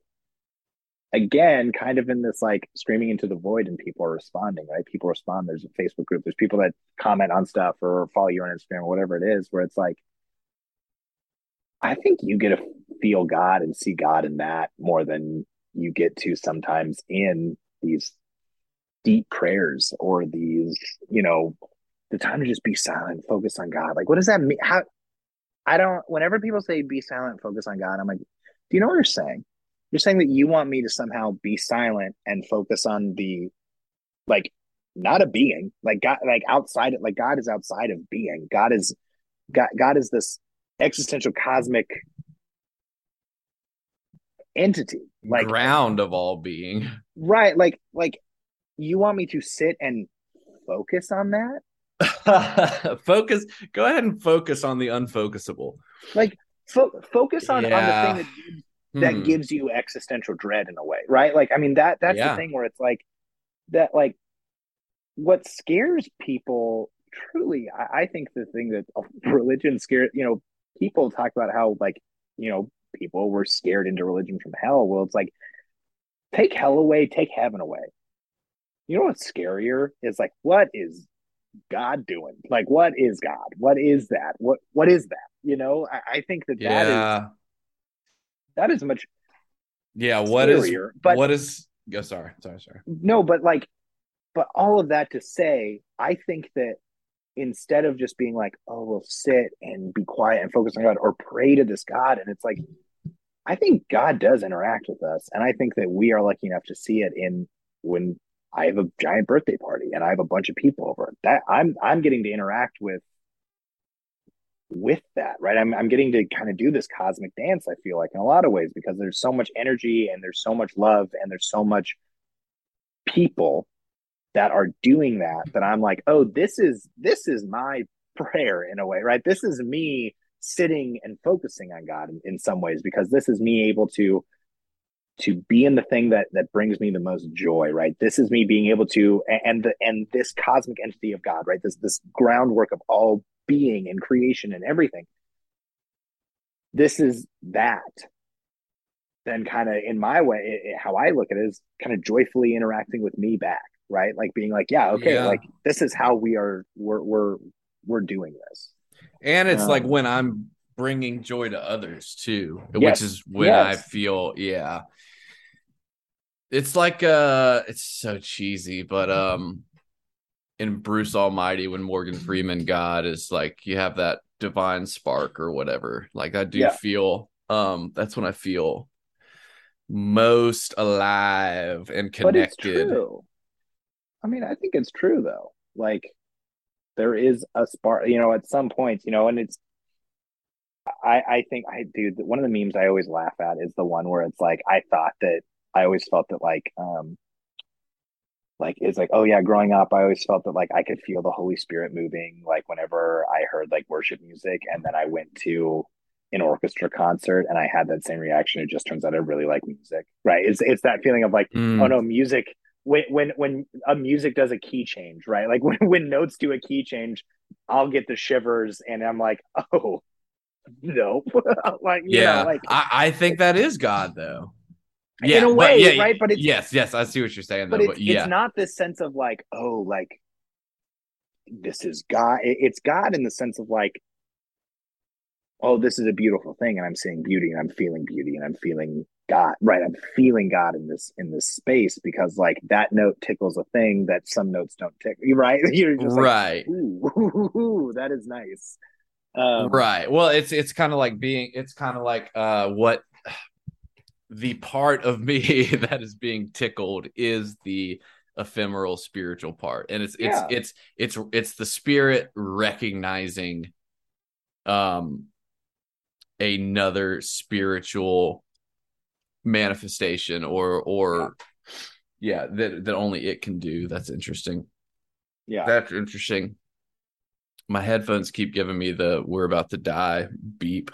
again, kind of in this like screaming into the void and people are responding, right? People respond. There's a Facebook group, there's people that comment on stuff or follow you on Instagram or whatever it is, where it's like, I think you get to feel God and see God in that more than you get to sometimes in these deep prayers or these, you know, the time to just be silent, focus on God. Like, what does that mean? How I don't. Whenever people say be silent, focus on God, I'm like, do you know what you're saying? You're saying that you want me to somehow be silent and focus on the, like, not a being, like God, like outside, like God is outside of being. God is, God, God is this existential cosmic entity, like ground of all being. Right, like, like you want me to sit and focus on that? <laughs> focus. Go ahead and focus on the unfocusable. Like fo- focus on, yeah. on the thing that gives, that hmm. gives you existential dread in a way, right? Like I mean that that's yeah. the thing where it's like that like what scares people truly I, I think the thing that religion scares you know people talk about how like you know people were scared into religion from hell well it's like take hell away take heaven away you know what's scarier is like what is God doing? Like, what is God? What is that? What what is that? You know, I, I think that yeah. that is that is much. Yeah. What scarier, is? But what is? Go. sorry. Sorry. Sorry. No, but like, but all of that to say, I think that instead of just being like, oh, we'll sit and be quiet and focus on God or pray to this God, and it's like, I think God does interact with us, and I think that we are lucky enough to see it in when I have a giant birthday party and I have a bunch of people over. That I'm I'm getting to interact with with that, right? I'm I'm getting to kind of do this cosmic dance, I feel like in a lot of ways, because there's so much energy and there's so much love and there's so much people that are doing that that I'm like, oh, this is this is my prayer in a way, right? This is me sitting and focusing on God in, in some ways because this is me able to to be in the thing that that brings me the most joy right this is me being able to and the and this cosmic entity of god right this this groundwork of all being and creation and everything this is that. Then kind of in my way it, how i look at it is kind of joyfully interacting with me back right? Like being like yeah okay yeah. like this is how we are we're we're we're doing this. And it's um, like when i'm bringing joy to others too yes, which is when yes. i feel yeah. It's like uh it's so cheesy, but um in Bruce Almighty when Morgan Freeman God is like you have that divine spark or whatever. Like I do yeah. feel um that's when I feel most alive and connected. I mean, I think it's true though. Like there is a spark, you know, at some point, you know, and it's I I think I do one of the memes I always laugh at is the one where it's like I thought that I always felt that like um like it's like oh yeah growing up i always felt that like i could feel the holy spirit moving like whenever i heard like worship music and then i went to an orchestra concert and i had that same reaction. It just turns out i really like music. Right? It's it's that feeling of like mm. oh no music when when when a music does a key change right? Like <laughs> when, when notes do a key change i'll get the shivers and i'm like <laughs> oh no <laughs> like yeah know, like I, I think that is god though yeah, in a way, yeah, right? But it's, yes, yes, I see what you're saying. Though, but, it's, but yeah. it's not this sense of like, oh, like this is God. It's God in the sense of like, oh, this is a beautiful thing, and I'm seeing beauty, and I'm feeling beauty, and I'm feeling God. Right, I'm feeling God in this in this space because like that note tickles a thing that some notes don't tickle. <laughs> Right, <laughs> you're just right. Like, ooh, <laughs> ooh, ooh, that is nice. Um, right. Well, it's it's kind of like being. It's kind of like uh what the part of me <laughs> that is being tickled is the ephemeral spiritual part. And it's yeah. it's it's it's it's the spirit recognizing um another spiritual manifestation or or yeah, yeah that that only it can do. That's interesting. Yeah. That's interesting. My headphones keep giving me the we're about to die beep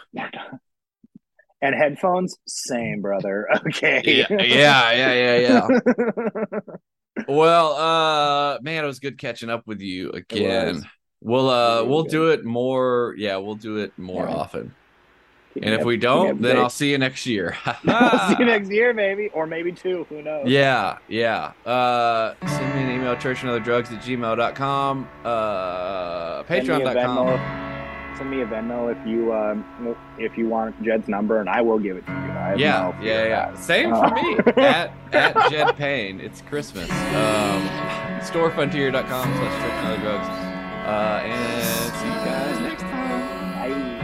and headphones, same, brother. <laughs> Okay. Yeah, yeah, yeah, yeah, yeah. <laughs> well, uh, man, it was good catching up with you again. We'll uh, we'll good. do it more. Yeah, we'll do it more often. and if we don't, then I'll see you next year. <laughs> I'll see you next year, maybe, or maybe two. Who knows? Yeah, yeah. Uh, send me an email, churchandotherdrugs at gmail.com, uh, patreon.com send me a Venmo if you um, if you want Jed's number, and I will give it to you. yeah, no yeah, yeah. Same uh, for me <laughs> at at Jed Payne. It's Christmas. Um, storefrontier.com slash church and other drugs. Uh, and see you guys next time. Bye.